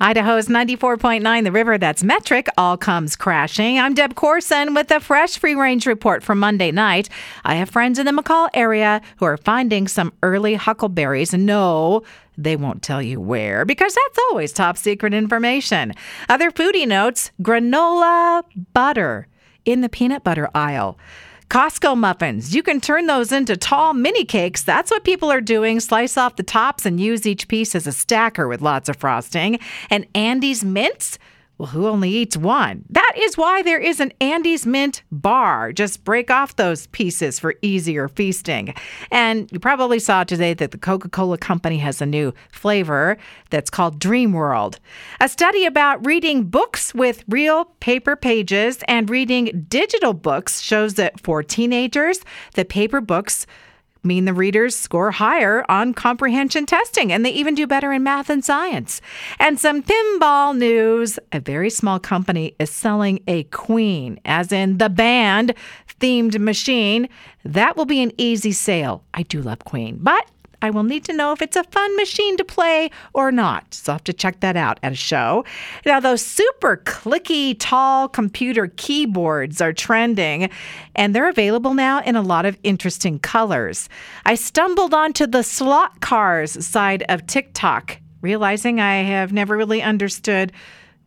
Idaho's 94.9 The River, that's metric, all comes crashing. I'm Deb Corson with a fresh free range report from Monday night. I have friends in the McCall area who are finding some early huckleberries. No, they won't tell you where because that's always top secret information. Other foodie notes granola butter in the peanut butter aisle. Costco muffins. You can turn those into tall mini cakes. That's what people are doing. Slice off the tops and use each piece as a stacker with lots of frosting. And Andes mints. Well, who only eats one? That is why there is an Andes Mint bar. Just break off those pieces for easier feasting. And you probably saw today that the Coca Cola Company has a new flavor that's called Dream World. A study about reading books with real paper pages and reading digital books shows that for teenagers, the paper books mean the readers score higher on comprehension testing and they even do better in math and science. And some pinball news a very small company is selling a Queen, as in the band themed machine. That will be an easy sale. I do love Queen, but I will need to know if it's a fun machine to play or not. So I'll have to check that out at a show. Now, those super clicky, tall computer keyboards are trending, and they're available now in a lot of interesting colors. I stumbled onto the slot cars side of TikTok, realizing I have never really understood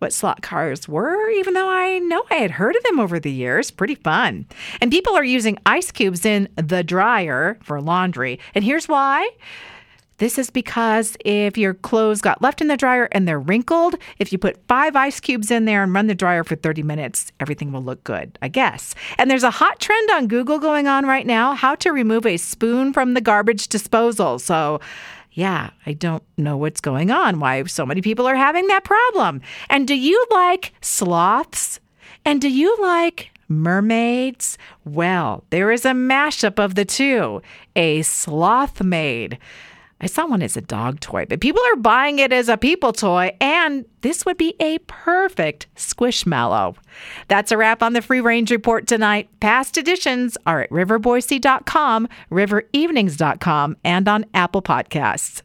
what slot cars were, even though I know I had heard of them over the years. Pretty fun. And people are using ice cubes in the dryer for laundry. And here's why. This is because if your clothes got left in the dryer and they're wrinkled, if you put five ice cubes in there and run the dryer for 30 minutes, everything will look good, I guess. And there's a hot trend on Google going on right now how to remove a spoon from the garbage disposal. So, yeah, I don't know what's going on, why so many people are having that problem. And do you like sloths? And do you like mermaids? Well, there is a mashup of the two a sloth maid. I saw one as a dog toy, but people are buying it as a people toy, and this would be a perfect squishmallow. That's a wrap on the Free Range Report tonight. Past editions are at riverboise.com, riverevenings.com, and on Apple Podcasts.